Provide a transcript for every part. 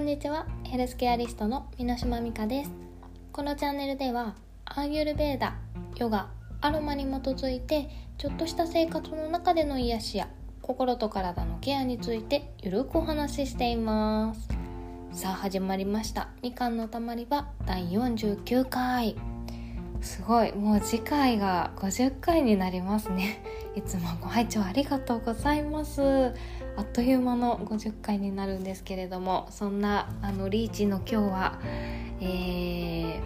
んにちは。ヘルスケアリストの箕島美香です。このチャンネルではアーユルベーダヨガアロマに基づいてちょっとした生活の中での癒しや心と体のケアについてゆるくお話ししています。さあ始まりました。みかんのたまり場第49回。すごい。もう次回が50回になりますね。いつもご拝聴ありがとうございます。あっという間の50回になるんですけれどもそんなあのリーチの今日は、えー、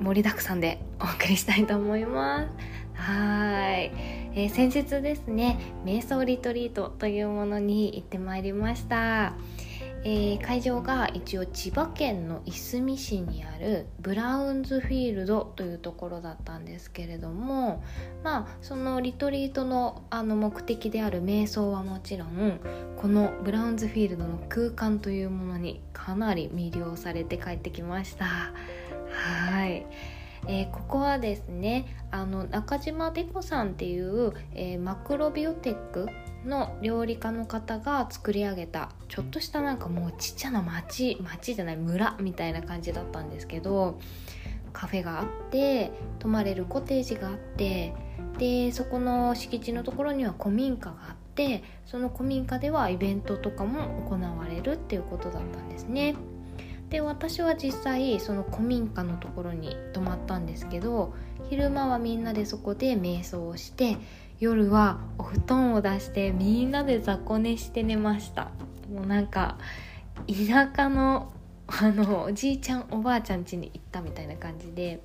盛りだくさんでお送りしたいと思います。はい、えー、先日ですね瞑想リトリートというものに行ってまいりました。えー、会場が一応千葉県のいすみ市にあるブラウンズフィールドというところだったんですけれどもまあそのリトリートのあの目的である瞑想はもちろんこのブラウンズフィールドの空間というものにかなり魅了されて帰ってきましたはい。えー、ここはですねあの中島デコさんっていう、えー、マクロビオテックの料理家の方が作り上げたちょっとしたなんかもうちっちゃな町町じゃない村みたいな感じだったんですけどカフェがあって泊まれるコテージがあってでそこの敷地のところには古民家があってその古民家ではイベントとかも行われるっていうことだったんですね。で私は実際その古民家のところに泊まったんですけど昼間はみんなでそこで瞑想をして夜はお布団を出してみんなで雑魚寝して寝ました。もうなんか田舎の あのおじいちゃんおばあちゃん家に行ったみたいな感じで。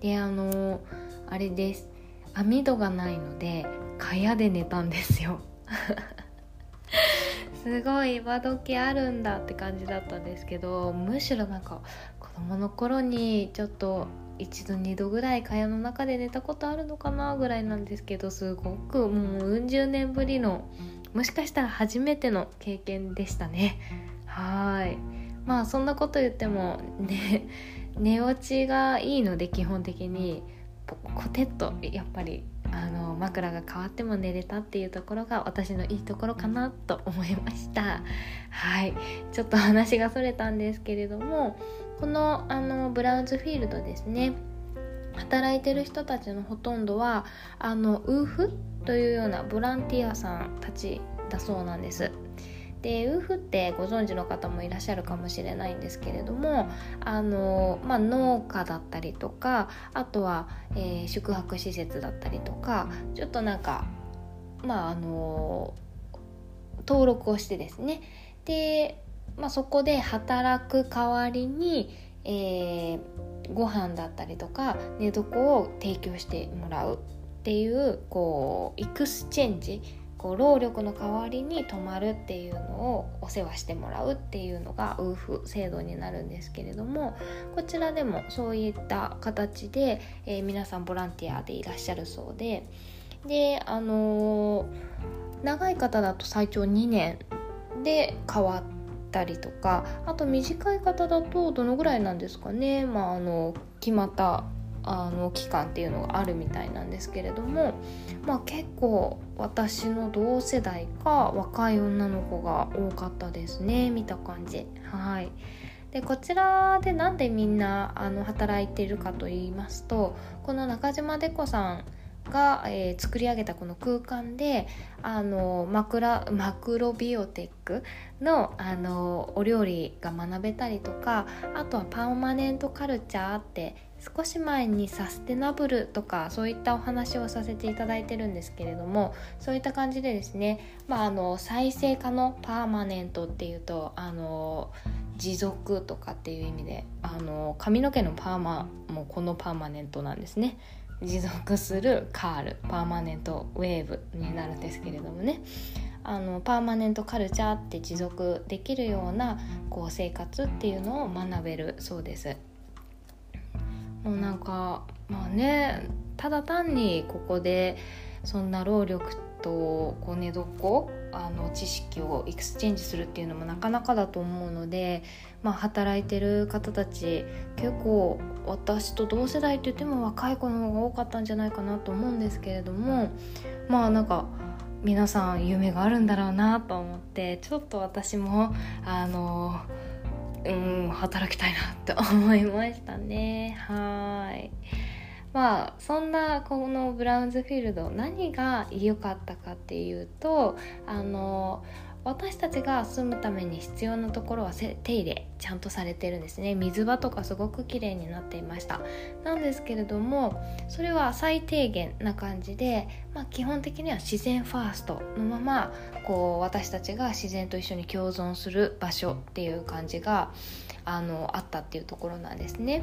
であのあれです。網戸がないので蚊帳で寝たんですよ。すごい今時あるんだって感じだったんですけどむしろなんか子供の頃にちょっと一度二度ぐらい蚊帳の中で寝たことあるのかなぐらいなんですけどすごくもううん十年ぶりのもしかしたら初めての経験でしたね。はい。まあそんなこと言ってもね 寝落ちがいいので基本的にコテッとやっぱりあの枕が変わっても寝れたっていうところが私のいいところかなと思いました。はい。ちょっと話がそれたんですけれどもこのあのブラウズフィールドですね。働いてる人たちのほとんどはあのウーフというようなボランティアさんたちだそうなんです。でウーフってご存知の方もいらっしゃるかもしれないんですけれどもあの、まあ、農家だったりとかあとは、えー、宿泊施設だったりとかちょっとなんかまああの登録をしてですね。で、まあ、そこで働く代わりに、えー、ご飯だったりとか寝床を提供してもらうっていうこうエクスチェンジこう労力の代わりに泊まるっていうのをお世話してもらうっていうのがウーフ制度になるんですけれどもこちらでもそういった形で、えー、皆さんボランティアでいらっしゃるそうでであのー、長い方だと最長2年で変わってたりとかあと短い方だとどのぐらいなんですかね、まあ、あの決まったあの期間っていうのがあるみたいなんですけれども、まあ、結構私の同世代か若い女の子が多かったですね。見た感じ。はい。でこちらでなんでみんなあの働いているかと言いますとこの中島デコさんが、えー、作り上げたこの空間であのマクラマクロビオテックのあのお料理が学べたりとかあとはパーマネントカルチャーって少し前にサステナブルとかそういったお話をさせていただいてるんですけれどもそういった感じでですね、まあ、あの再生可能パーマネントっていうとあの持続とかっていう意味であの髪の毛のパーマもこのパーマネントなんですね。持続するカールパーマネントウェーブになるんですけれどもねあのパーマネントカルチャーって持続できるようなこう生活っていうのを学べるそうです。もうなんかまあねただ単にここでそんな労力とこう寝床あの知識をエクスチェンジするっていうのもなかなかだと思うので、まあ、働いてる方たち結構私と同世代って言っても若い子の方が多かったんじゃないかなと思うんですけれどもまあなんか皆さん夢があるんだろうなと思ってちょっと私もあのうん働きたいなって思いましたね。はい。まあそんなこのブラウンズフィールド何が良かったかっていうとあの私たちが住むために必要なところは手入れちゃんとされてるんですね水場とかすごく綺麗になっていましたなんですけれどもそれは最低限な感じで、まあ、基本的には自然ファーストのままこう私たちが自然と一緒に共存する場所っていう感じがあのあったっていうところなんですね。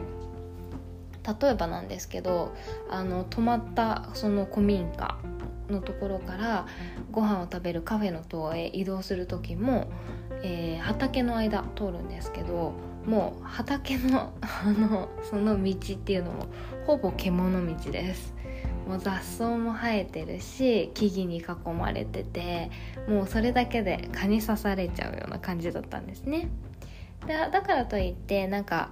例えばなんですけどあの泊まったその古民家のところからご飯を食べるカフェの塔へ移動する時も、えー、畑の間通るんですけどもう畑の あのその道っていうのもほぼ獣道です。もう雑草も生えてるし木々に囲まれててもうそれだけで蚊に刺されちゃうような感じだったんですね。だからといってなんか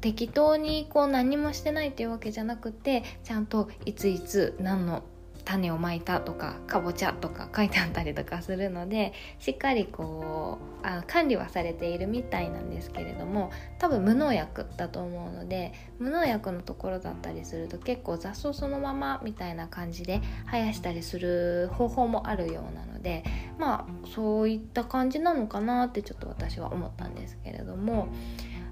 適当にこう何もしてないっていうわけじゃなくてちゃんといついつ何の種をまいたとかかぼちゃとか書いてあったりとかするのでしっかりこうあ管理はされているみたいなんですけれども多分無農薬だと思うので無農薬のところだったりすると結構雑草そのままみたいな感じで生やしたりする方法もあるようなのでまあそういった感じなのかなってちょっと私は思ったんですけれども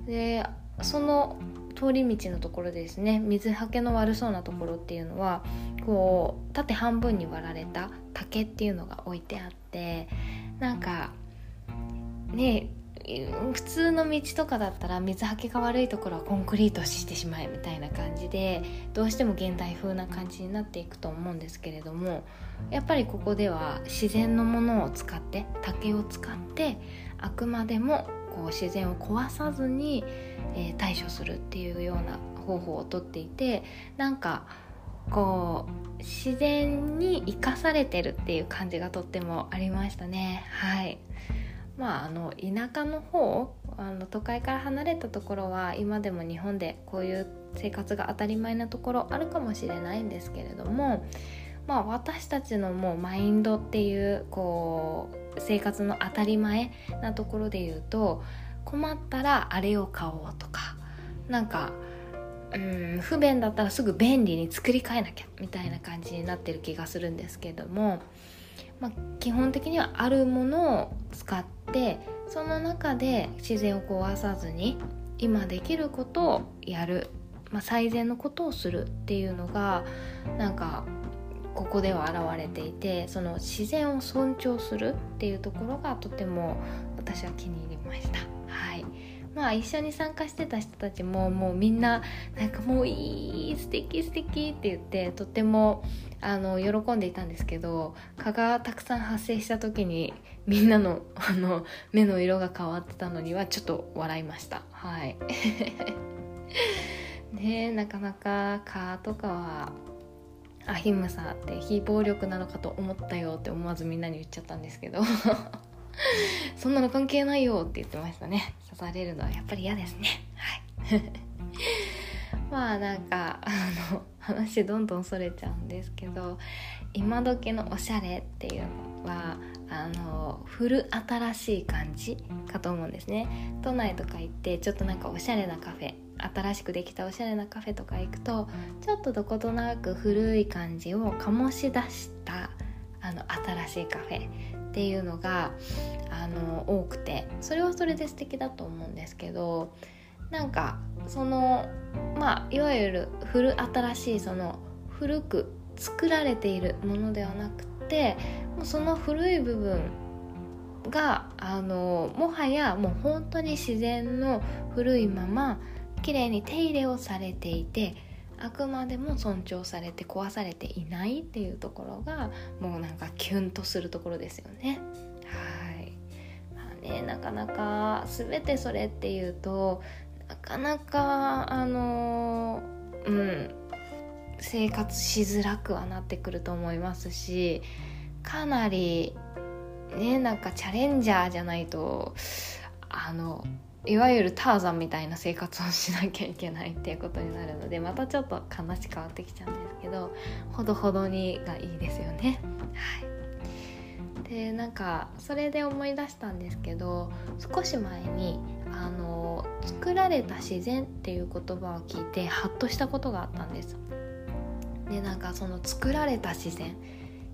でその通り道のところですね。水はけの悪そうなところっていうのはこう縦半分に割られた竹っていうのが置いてあってなんかね普通の道とかだったら水はけが悪いところはコンクリートしてしまえみたいな感じでどうしても現代風な感じになっていくと思うんですけれどもやっぱりここでは自然のものを使って竹を使ってあくまでもこう自然を壊さずに、えー、対処するっていうような方法をとっていてなんかこう自然に生かされてるっていう感じがとってもありましたね。はい。まああの田舎の方あの都会から離れたところは今でも日本でこういう生活が当たり前なところあるかもしれないんですけれどもまあ私たちのもうマインドっていうこう生活の当たり前なところで言うと困ったらあれを買おうとかなんかうん不便だったらすぐ便利に作り変えなきゃみたいな感じになってる気がするんですけども、まあ、基本的にはあるものを使ってその中で自然を壊さずに今できることをやる、まあ、最善のことをするっていうのがなんかここでは現れていてその自然を尊重するっていうところがとても私は気に入りました。はい。まあ一緒に参加してた人たちももうみんななんかもういい素敵素敵って言ってとってもあの喜んでいたんですけど蚊がたくさん発生した時にみんなのあの目の色が変わってたのにはちょっと笑いました。はい。ねなかなか蚊とかはアヒムサって非暴力なのかと思ったよって思わずみんなに言っちゃったんですけど。そんなの関係ないよって言ってましたね。刺されるのはやっぱり嫌ですね。はい。まあなんかあの話どんどんそれちゃうんですけど今時のおしゃれっていうのはあの古新しい感じかと思うんですね。都内とか行ってちょっとなんかおしゃれなカフェ新しくできたおしゃれなカフェとか行くとちょっとどことなく古い感じを醸し出したあの新しいカフェっていうのがあの多くてそれはそれで素敵だと思うんですけどなんかそのまあいわゆる古新しいその古く作られているものではなくてもうその古い部分があのもはやもう本当に自然の古いまま綺麗に手入れをされていてあくまでも尊重されて壊されていないっていうところがもうなんかキュンとするところですよね。はいまあね、なかなか全てそれっていうとなかなかあのうん生活しづらくはなってくると思いますしかなりねなんかチャレンジャーじゃないとあのいわゆるターザンみたいな生活をしなきゃいけないっていうことになるのでまたちょっと話変わってきちゃうんですけどほどほどにがいいですよね。はい。でなんかそれで思い出したんですけど少し前にあの作られた自然っていう言葉を聞いてハッとしたことがあったんです。でなんかその作られた自然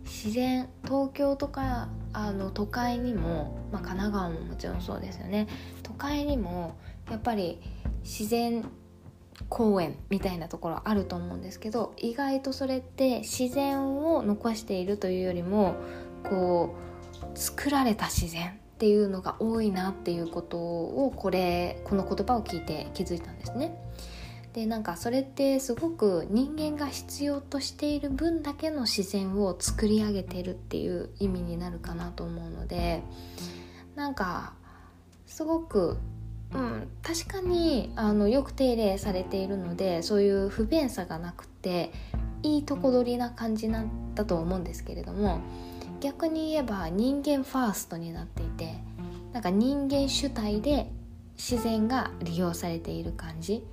自然東京とかあの都会にも、まあ、神奈川ももちろんそうですよね。都会にもやっぱり自然公園みたいなところあると思うんですけど意外とそれって自然を残しているというよりもこう作られた自然っていうのが多いなっていうことをこれこの言葉を聞いて気づいたんですね。でなんかそれってすごく人間が必要としている分だけの自然を作り上げてるっていう意味になるかなと思うのでなんかすごく、うん、確かにあのよく手入れされているのでそういう不便さがなくていいとこ取りな感じなんだと思うんですけれども逆に言えば人間ファーストになっていてなんか人間主体で自然が利用されている感じ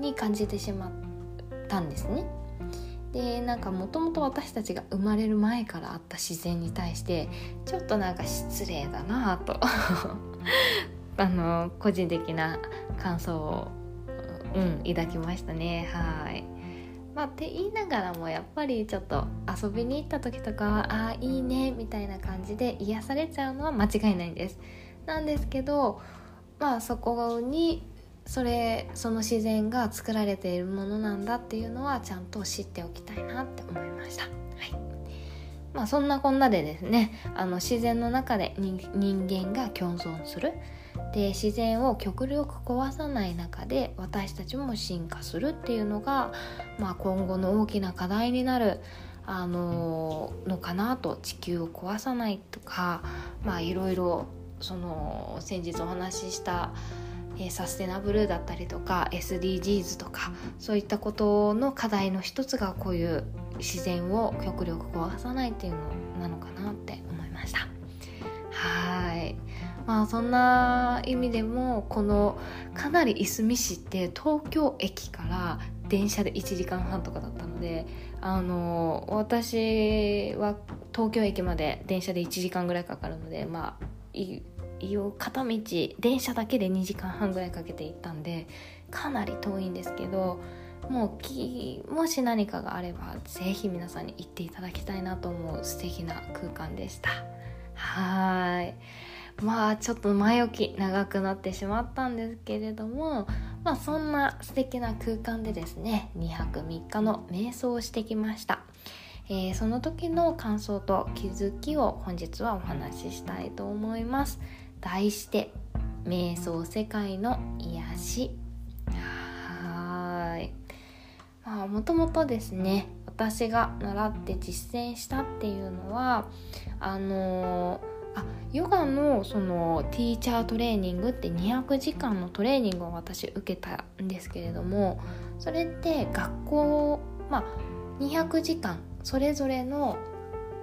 に感じてしまったんですね。でなんかもともと私たちが生まれる前からあった自然に対してちょっとなんか失礼だなとあの個人的な感想を、うん、抱きましたねはい。まあ、って言いながらもやっぱりちょっと遊びに行った時とかはああいいねみたいな感じで癒されちゃうのは間違いないんです。なんですけどまあそこにそれその自然が作られているものなんだっていうのはちゃんと知っておきたいなって思いました。はいまあ、そんなこんなでですねあの自然の中で人間が共存するで自然を極力壊さない中で私たちも進化するっていうのが、まあ、今後の大きな課題になるあののかなと地球を壊さないとかまあいろいろその先日お話ししたえサステナブルだったりとか SDGs とかそういったことの課題の一つがこういう自然を極力壊さないっていうのなのかなってまあそんな意味でもこのかなりいすみ市って東京駅から電車で1時間半とかだったのであの私は東京駅まで電車で1時間ぐらいかかるのでまあ片道電車だけで2時間半ぐらいかけて行ったんでかなり遠いんですけどもうもし何かがあれば是非皆さんに行っていただきたいなと思う素敵な空間でした。はい。まあちょっと前置き長くなってしまったんですけれどもまあそんな素敵な空間でですね2泊3日の瞑想をしてきました。えー、その時の感想と気づきを本日はお話ししたいと思います。題して瞑想世界の癒し。はい。まあもともとですね私が習って実践したっていうのはあのあヨガのそのティーチャートレーニングって200時間のトレーニングを私受けたんですけれどもそれって学校まあ200時間それぞれの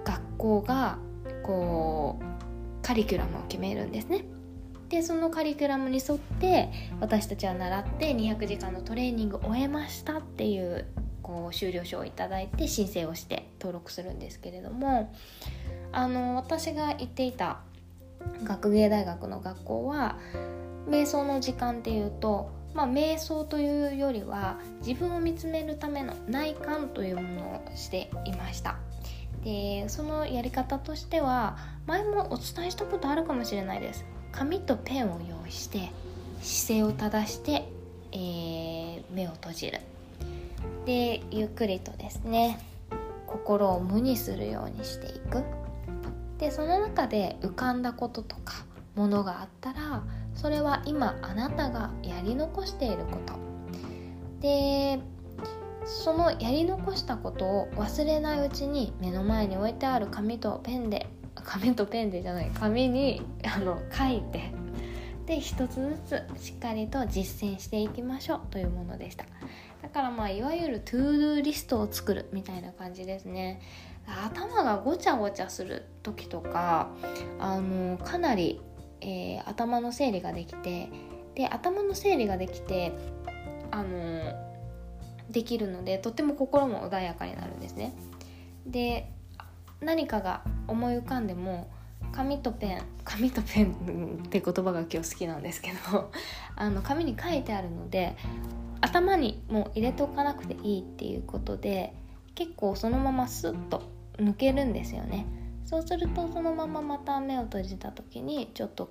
学校がこうカリキュラムを決めるんですね。でそのカリキュラムに沿って私たちは習って200時間のトレーニングを終えましたっていうこう終了書をいただいて申請をして登録するんですけれどもあの私が行っていた学芸大学の学校は瞑想の時間っていうと、まあ、瞑想というよりは自分を見つめるための内観というものをしていました。でそのやり方としては前もお伝えしたことあるかもしれないです。紙とペンを用意して姿勢を正して、えー、目を閉じる。でゆっくりとですね心を無にするようにしていく。でその中で浮かんだこととかものがあったらそれは今あなたがやり残していること。でそのやり残したことを忘れないうちに目の前に置いてある紙とペンで紙とペンでじゃない紙にあの書いてで一つずつしっかりと実践していきましょうというものでした。だからまあいわゆるトゥードゥリストを作るみたいな感じですね。頭がごちゃごちゃする時とかあのかなり、えー、頭の整理ができてで頭の整理ができてあのできるのでとっても心も穏やかになるんですね。で何かが思い浮かんでも紙とペン紙とペンって言葉が今日好きなんですけど あの紙に書いてあるので頭にもう入れておかなくていいっていうことで結構そのままスッと抜けるんですよね。そうするとそのまままた目を閉じた時にちょっと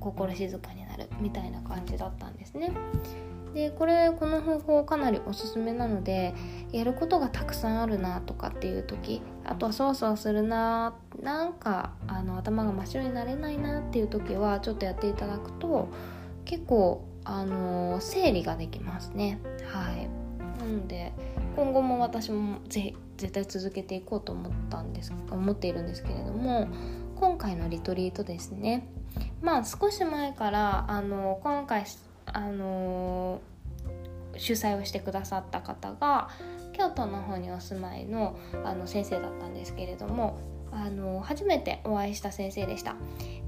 心静かになるみたいな感じだったんですね。でこれこの方法かなりおすすめなのでやることがたくさんあるなとかっていう時あとはそわそわするななんかあの頭が真っ白になれないなっていう時はちょっとやっていただくと結構あの整理ができますね。はい。なので今後も私もぜ絶対続けていこうと思ったんです思っているんですけれども今回のリトリートですね。まあ少し前からあの今回あの主催をしてくださった方が京都の方にお住まいのあの先生だったんですけれどもあの初めてお会いした先生でした。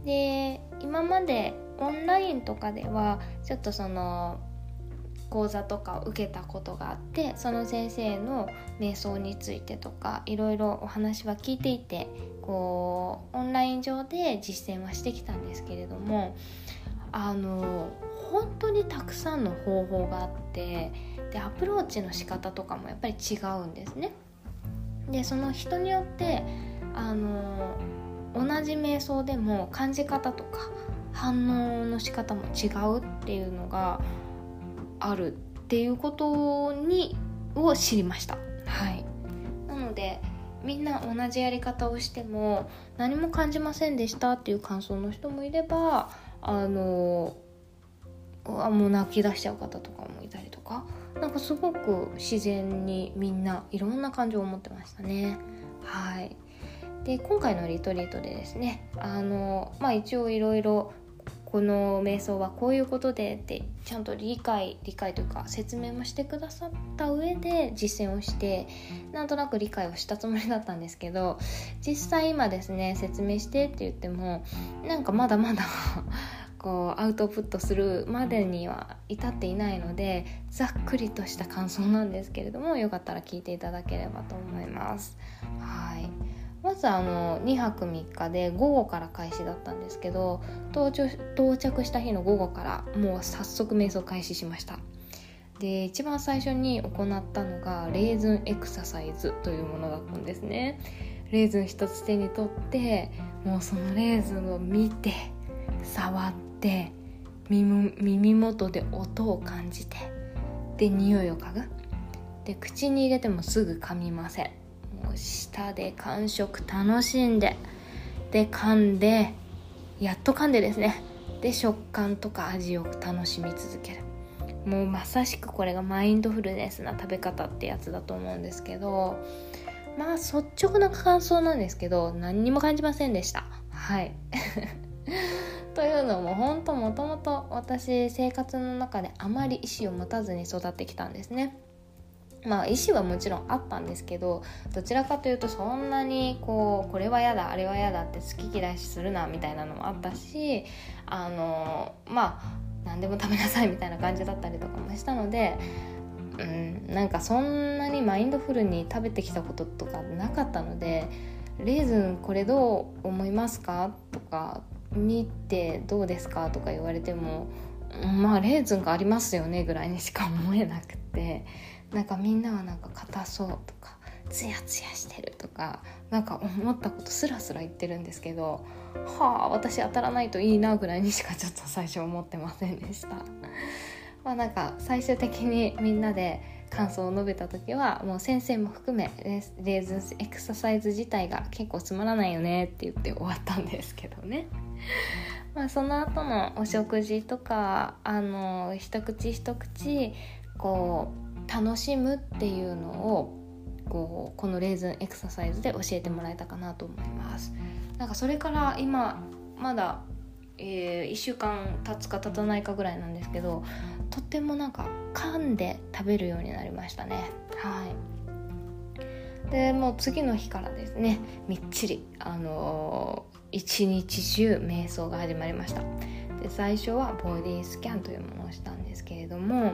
で今までオンラインとかではちょっとその講座とかを受けたことがあってその先生の瞑想についてとかいろいろお話は聞いていてこうオンライン上で実践はしてきたんですけれどもあの本当にたくさんの方法があってでアプローチの仕方とかもやっぱり違うんですね。でその人によってあの同じ瞑想でも感じ方とか反応の仕方も違うっていうのがあるっていうことにを知りました。はい、なのでみんな同じやり方をしても何も感じませんでしたっていう感想の人もいればあのあもう泣き出しちゃう方とかもいたりとか。なんかすごく自然にみんないろんな感情を持ってましたね。はい。で今回のリトリートでですねあのまあ一応いろいろこの瞑想はこういうことでってちゃんと理解理解というか説明もしてくださった上で実践をしてなんとなく理解をしたつもりだったんですけど実際今ですね説明してって言ってもなんかまだまだ こうアウトプットするまでには至っていないのでざっくりとした感想なんですけれどもよかったら聞いていただければと思います。はいまずあの2泊3日で午後から開始だったんですけど到着した日の午後からもう早速瞑想開始しました。で一番最初に行ったのがレーズンエクササイズというものだったんですね。レーズン一つ手に取ってもうそのレーズンを見て触って耳元で音を感じてで匂いを嗅ぐ。で口に入れてもすぐ噛みません。う舌で感触楽しんでで噛んでやっと噛んでですね。で食感とか味を楽しみ続ける。もうまさしくこれがマインドフルネスな食べ方ってやつだと思うんですけどまあ率直な感想なんですけど何にも感じませんでした。はい。というのも本当もともと私生活の中であまり意思を持たずに育ってきたんですね。まあ意思はもちろんあったんですけどどちらかというとそんなにこうこれは嫌だあれは嫌だって好き嫌いするなみたいなのもあったしあのまあ何でも食べなさいみたいな感じだったりとかもしたのでうんなんかそんなにマインドフルに食べてきたこととかなかったので「レーズンこれどう思いますか?」とか見てどうですか？とか言われてもまあレーズンがありますよねぐらいにしか思えなくてなんかみんなはなんか硬そうとかツヤツヤしてるとかなんか思ったことスラスラ言ってるんですけどはあ私当たらないといいなぐらいにしかちょっと最初思ってませんでした。まあなんか最終的にみんなで感想を述べた時はもう先生も含めレーズンエクササイズ自体が結構つまらないよねって言って終わったんですけどね。まあその後のお食事とかあの一口一口こう楽しむっていうのをこうこのレーズンエクササイズで教えてもらえたかなと思います。なんかそれから今まだえー、1週間経つか経たないかぐらいなんですけどとってもなんか噛んで食べるようになりましたね。はい。でもう次の日からですねみっちりあのー、一日中瞑想が始まりました。で最初はボディスキャンというものをしたんですけれども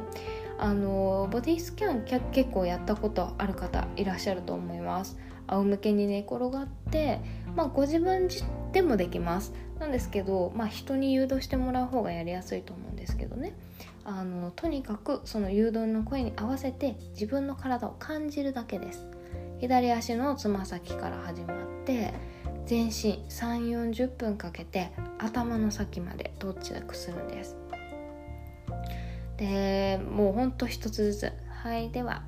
あのボディスキャン結構やったことある方いらっしゃると思います。仰向けに寝転がってまあ、ご自分でもできます。なんですけど、まあ、人に誘導してもらう方がやりやすいと思うんですけどね。あのとにかくその誘導の声に合わせて自分の体を感じるだけです。左足のつま先から始まって全身3 4 0分かけて頭の先まで到着するんです。でもうほんと一つずつ。はいでは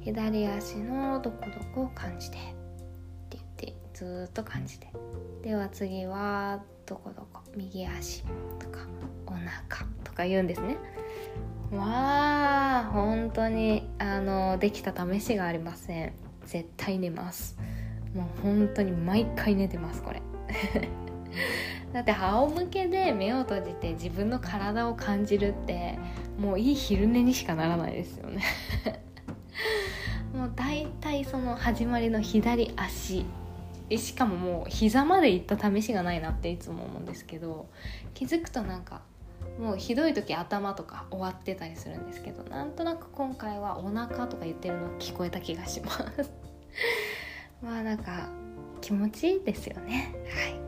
左足のどこどこを感じてって言ってずっと感じて。では次はどこどこ。右足とか。お腹とか言うんですね。わあ本当にあのできた試しがありません。絶対寝ます。もう本当に毎回寝てますこれ。だって仰向けで目を閉じて自分の体を感じるってもういい昼寝にしかならないですよね。もう大体その始まりの左足。しかももう膝まで行った試しがないなっていつも思うんですけど気づくとなんかもうひどい時頭とか終わってたりするんですけどなんとなく今回はお腹とか言ってるの聞こえた気がします。まあなんか気持ちいいですよね。はい。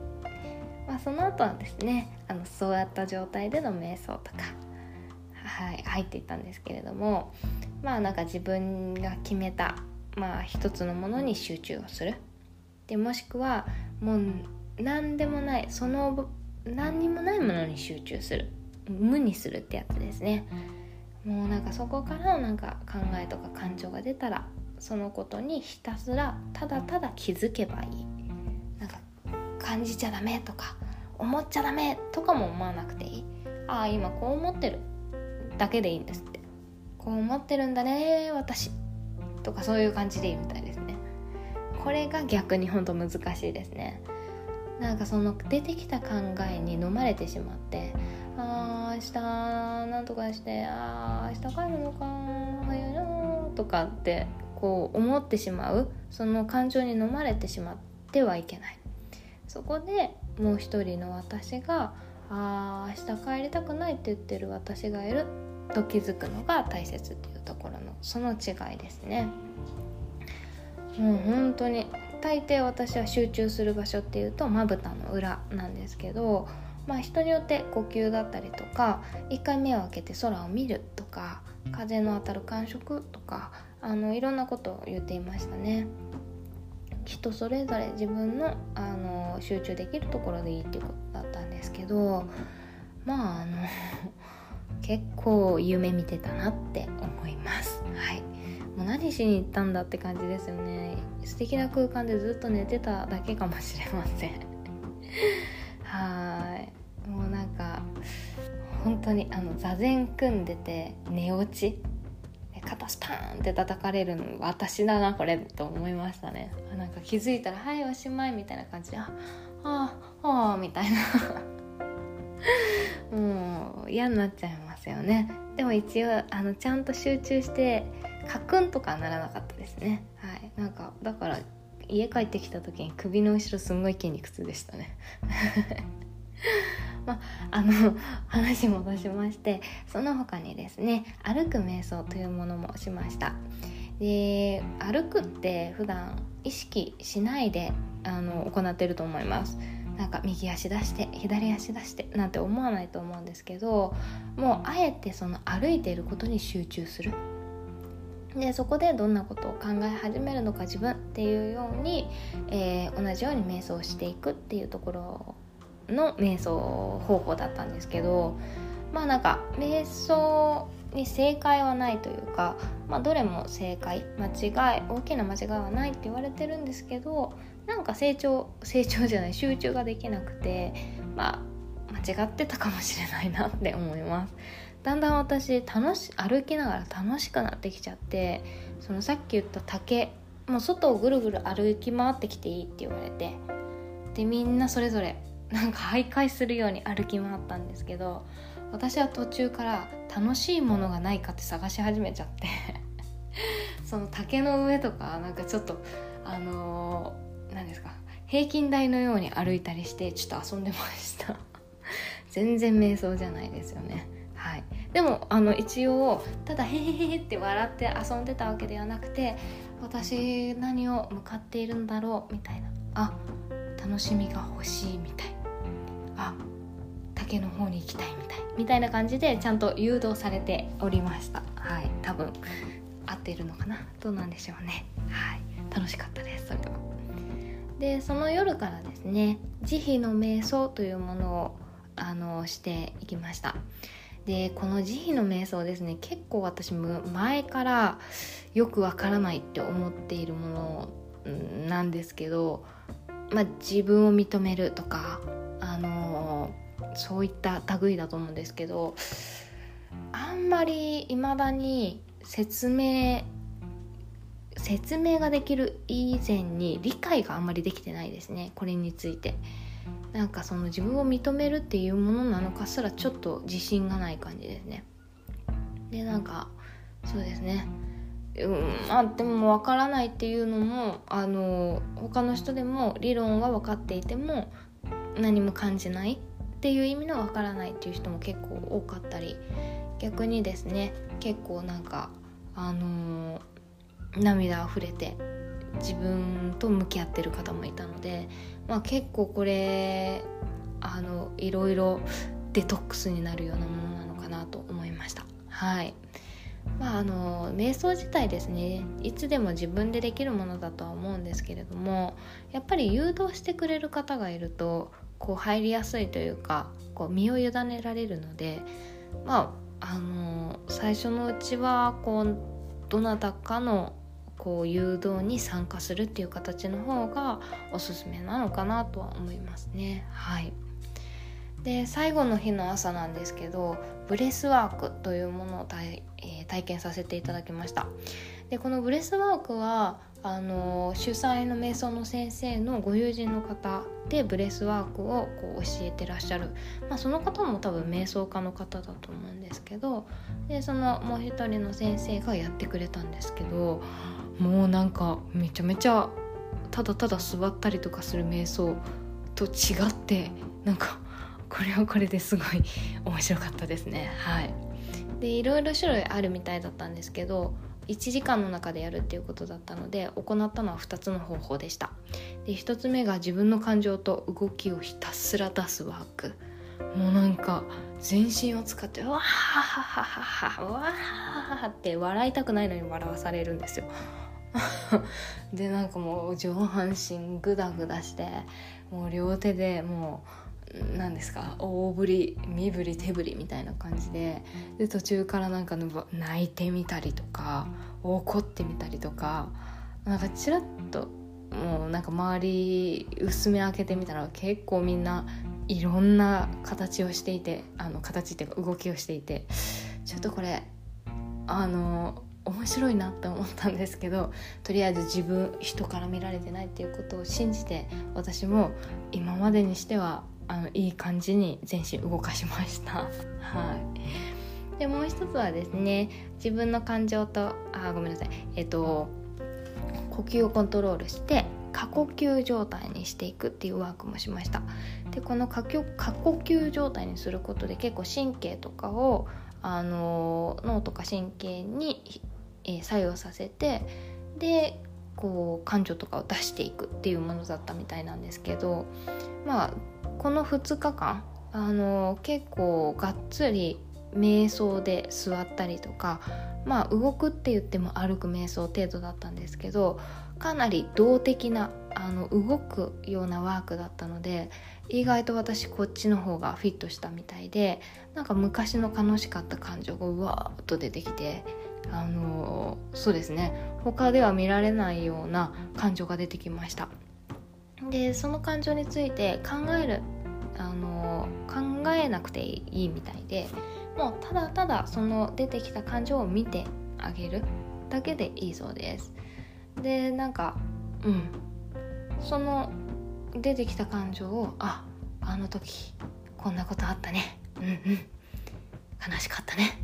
まあ、その後はですねあのそうやった状態での瞑想とか、はい、入っていったんですけれどもまあなんか自分が決めた、まあ、一つのものに集中をする。でもしくはもう何でもないその何にもないものに集中する。無にするってやつですね。もうなんかそこからなんか考えとか感情が出たらそのことにひたすらただただ気づけばいい。感じちゃダメとか思っちゃダメとかも思わなくていい。ああ今こう思ってるだけでいいんですって。こう思ってるんだね私とかそういう感じでいいみたいですね。これが逆にほんと難しいですね。なんかその出てきた考えに飲まれてしまってああ明日なんとかしてああ明日帰るのか早いなとかってこう思ってしまうその感情に飲まれてしまってはいけない。そこでもう一人の私がああ明日帰りたくないって言ってる私がいると気づくのが大切っていうところのその違いですね。もう本当に大抵私は集中する場所っていうとまぶたの裏なんですけどまあ人によって呼吸だったりとか一回目を開けて空を見るとか風の当たる感触とかあのいろんなことを言っていましたね。人それぞれ自分のあの集中できるところでいいっていうことだったんですけどまああの 結構夢見てたなって思います。はい。もう何しに行ったんだって感じですよね。素敵な空間でずっと寝てただけかもしれません。はい。もうなんか本当にあの座禅組んでて寝落ち肩スパーンって叩かれるの私だなこれと思いましたね。なんか気づいたら「はいおしまい」みたいな感じで「ああああ」みたいな。もう嫌になっちゃいますよね。でも一応あのちゃんと集中してカクンとかならなかったですね。はい。なんかだから家帰ってきた時に首の後ろすんごい筋肉痛でしたね。ま あの 話戻しましてその他にですね歩く瞑想というものもしました。で歩くって普段意識しないであの行ってると思います。なんか右足出して左足出してなんて思わないと思うんですけどもうあえてその歩いていることに集中する。でそこでどんなことを考え始めるのか自分っていうように、えー、同じように瞑想していくっていうところの瞑想方法だったんですけどまあなんか瞑想に正解はないというか、まあ、どれも正解間違い大きな間違いはないって言われてるんですけどなんか成長成長じゃない集中ができなくてまあ間違ってたかもしれないなって思います。だんだん私楽し歩きながら楽しくなってきちゃってそのさっき言った竹もう外をぐるぐる歩き回ってきていいって言われてでみんなそれぞれなんか徘徊するように歩き回ったんですけど私は途中から楽しいものがないかって探し始めちゃって その竹の上とかなんかちょっとあの何、ですか平均台のように歩いたりしてちょっと遊んでました。全然瞑想じゃないですよね。はい。でもあの一応ただ「へへへ」って笑って遊んでたわけではなくて私何を向かっているんだろうみたいな。あ楽しみが欲しいみたいな。あ竹の方に行きたいみたい。みたいな感じでちゃんと誘導されておりました。はい。多分合っているのかな。どうなんでしょうね。はい。楽しかったですそれはでその夜からですね慈悲の瞑想というものをあのしていきました。でこの慈悲の瞑想ですね結構私も前からよくわからないって思っているものなんですけど、まあ、自分を認めるとかあのそういった類だと思うんですけどあんまり未だに説明説明ができる以前に理解があんまりできてないですねこれについて。なんかその自分を認めるっていうものなのかすらちょっと自信がない感じですね。でなんかそうですね。うんあでも分からないっていうのもあの他の人でも理論は分かっていても何も感じないっていう意味の分からないっていう人も結構多かったり逆にですね結構なんかあの涙あふれて自分と向き合ってる方もいたので、まあ、結構これあのいろいろデトックスになるようなものなのかなと思いました。はいまあ、あの瞑想自体ですねいつでも自分でできるものだとは思うんですけれどもやっぱり誘導してくれる方がいるとこう入りやすいというかこう身を委ねられるのでまああの最初のうちはこうどなたかのこう誘導に参加するっていう形の方がおすすめなのかなとは思いますね。はいで最後の日の朝なんですけどブレスワークというものを体,、えー、体験させていただきましたでこのブレスワークはあの主催の瞑想の先生のご友人の方でブレスワークをこう教えてらっしゃる、まあ、その方も多分瞑想家の方だと思うんですけどでそのもう一人の先生がやってくれたんですけどもうなんかめちゃめちゃただただ座ったりとかする瞑想と違ってなんかこれはこれですごい面白かったですね。はい。でいろいろ種類あるみたいだったんですけど1時間の中でやるっていうことだったので行ったのは2つの方法でした。で1つ目が自分の感情と動きをひたすら出すワーク。もうなんか全身を使って「わはははははわはって笑いたくないのに笑わされるんですよ。でなんかもう上半身グダグダしてもう両手でもう何ですか？大振り身振り手振りみたいな感じでで途中からなんか泣いてみたりとか怒ってみたりとかなんかちらっともうなんか周り薄め開けてみたら結構みんないろんな形をしていてあの形っていうか動きをしていてちょっとこれあの面白いなって思ったんですけどとりあえず自分人から見られてないっていうことを信じて私も今までにしてはあのいい感じに全身動かしました。はい。でもう一つはですね自分の感情とあごめんなさい。えっと呼吸をコントロールして過呼吸状態にしていくっていうワークもしました。でこの過呼吸状態にすることで結構神経とかをあの脳とか神経に、えー、作用させてでこう感情とかを出していくっていうものだったみたいなんですけどまあこの2日間あの結構がっつり瞑想で座ったりとかまあ動くって言っても歩く瞑想程度だったんですけどかなり動的なあの動くようなワークだったので意外と私こっちの方がフィットしたみたいでなんか昔の楽しかった感情がうわーっと出てきてあのそうですね。他では見られないような感情が出てきました。でその感情について考えるあの考えなくていいみたいでもうただただその出てきた感情を見てあげるだけでいいそうです。でなんかうん。その出てきた感情をああの時こんなことあったね。うんうん。悲しかったね。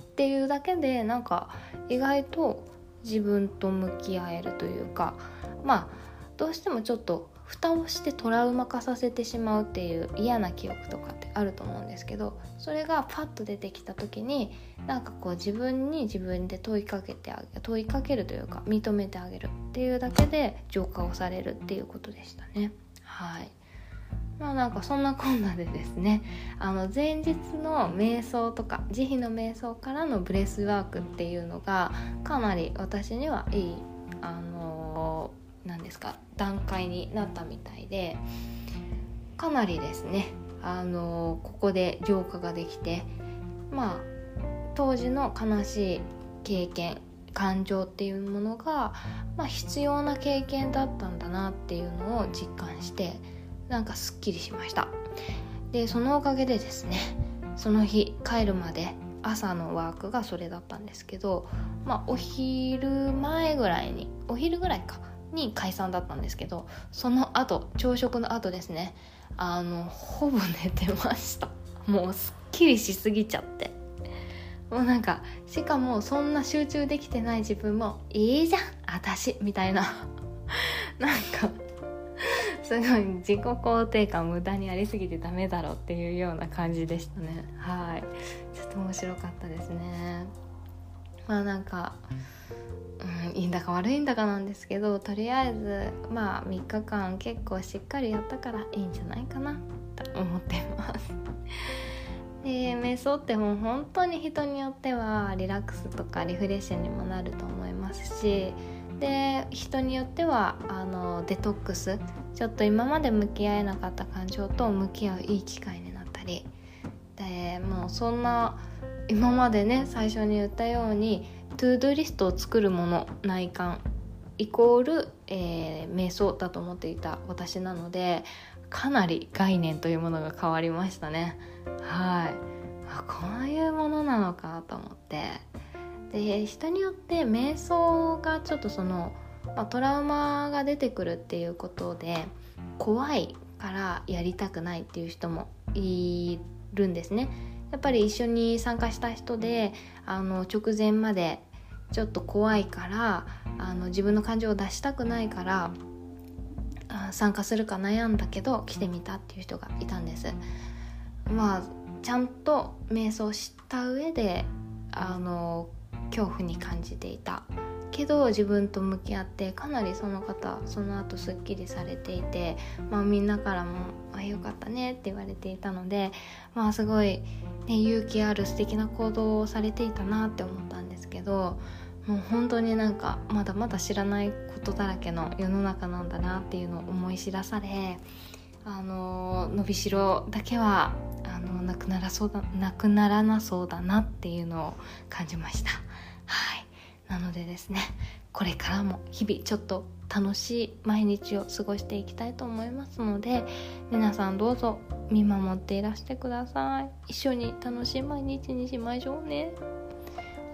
っていうだけでなんか意外と自分と向き合えるというかまあどうしてもちょっと蓋をしてトラウマ化させてしまうっていう嫌な記憶とかってあると思うんですけどそれがパッと出てきた時になんかこう自分に自分で問いかけてあげ問いかけるというか認めてあげるっていうだけで浄化をされるっていうことでしたね。はいまあなんかそんなこんなでですねあの前日の瞑想とか慈悲の瞑想からのブレスワークっていうのがかなり私にはいいあの何ですか段階になったみたいでかなりですねあのここで浄化ができてまあ当時の悲しい経験感情っていうものが、まあ、必要な経験だったんだなっていうのを実感してなんかすっきりしました。でそのおかげでですねその日帰るまで朝のワークがそれだったんですけどまあお昼前ぐらいにお昼ぐらいかに解散だったんですけどその後朝食の後ですねあのほぼ寝てました。もうすっきりしすぎちゃって。もうなんかしかもそんな集中できてない自分もいいじゃん私みたいな。なんかすごい自己肯定感無駄にありすぎてダメだろうっていうような感じでしたね。はい。ちょっと面白かったですね。まあなんかうん、いいんだか悪いんだかなんですけどとりあえずまあ3日間結構しっかりやったからいいんじゃないかなと思ってます。で瞑想ってもう本当に人によってはリラックスとかリフレッシュにもなると思いますしで人によってはあのデトックスちょっと今まで向き合えなかった感情と向き合ういい機会になったりでもうそんな今までね最初に言ったように to-do リストを作るもの内観イコール、えー、瞑想だと思っていた私なのでかなり概念というものが変わりましたね。はい。あこういうものなのかと思って。で人によって瞑想がちょっとその、まあ、トラウマが出てくるっていうことで怖いからやりたくないっていう人もいるんですね。やっぱり一緒に参加した人であの直前までちょっと怖いからあの自分の感情を出したくないから参加するか悩んだけど来てみたっていう人がいたんです。まあちゃんと瞑想した上であの恐怖に感じていた。けど自分と向き合ってかなりその方その後すっきりされていて、まあ、みんなからも「あよかったね」って言われていたので、まあ、すごい、ね、勇気ある素敵な行動をされていたなって思ったんですけどもう本当になんかまだまだ知らないことだらけの世の中なんだなっていうのを思い知らされあの伸びしろだけはあのなくならそうだなくならなそうだなっていうのを感じました。はい。なのでですねこれからも日々ちょっと楽しい毎日を過ごしていきたいと思いますので皆さんどうぞ見守っていらしてください。一緒に楽しい毎日にしましょうね。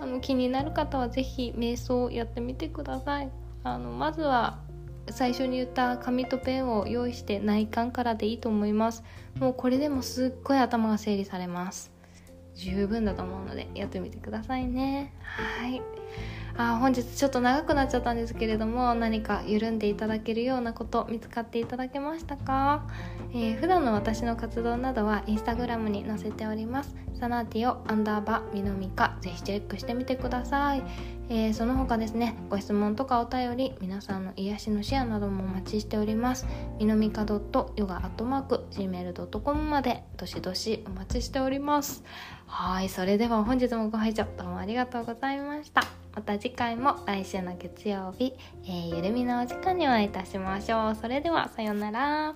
あの気になる方は是非瞑想をやってみてください。あのまずは最初に言った紙とペンを用意して内観からでいいと思います。もうこれでもすっごい頭が整理されます。十分だと思うのでやってみてくださいね。はい。あ本日ちょっと長くなっちゃったんですけれども何か緩んでいただけるようなこと見つかっていただけましたか、えー、普段の私の活動などはインスタグラムに載せております。サナーティオアンダーバみのみかぜひチェックしてみてください、えー、その他ですねご質問とかお便り皆さんの癒しのシェアなどもお待ちしております。みのみか .yoga.gmail.com までどしどしお待ちしております。はいそれでは本日もご拝聴どうもありがとうございました。また次回も来週の月曜日、えー、ゆるみのお時間にお会いいたしましょう。それではさようなら。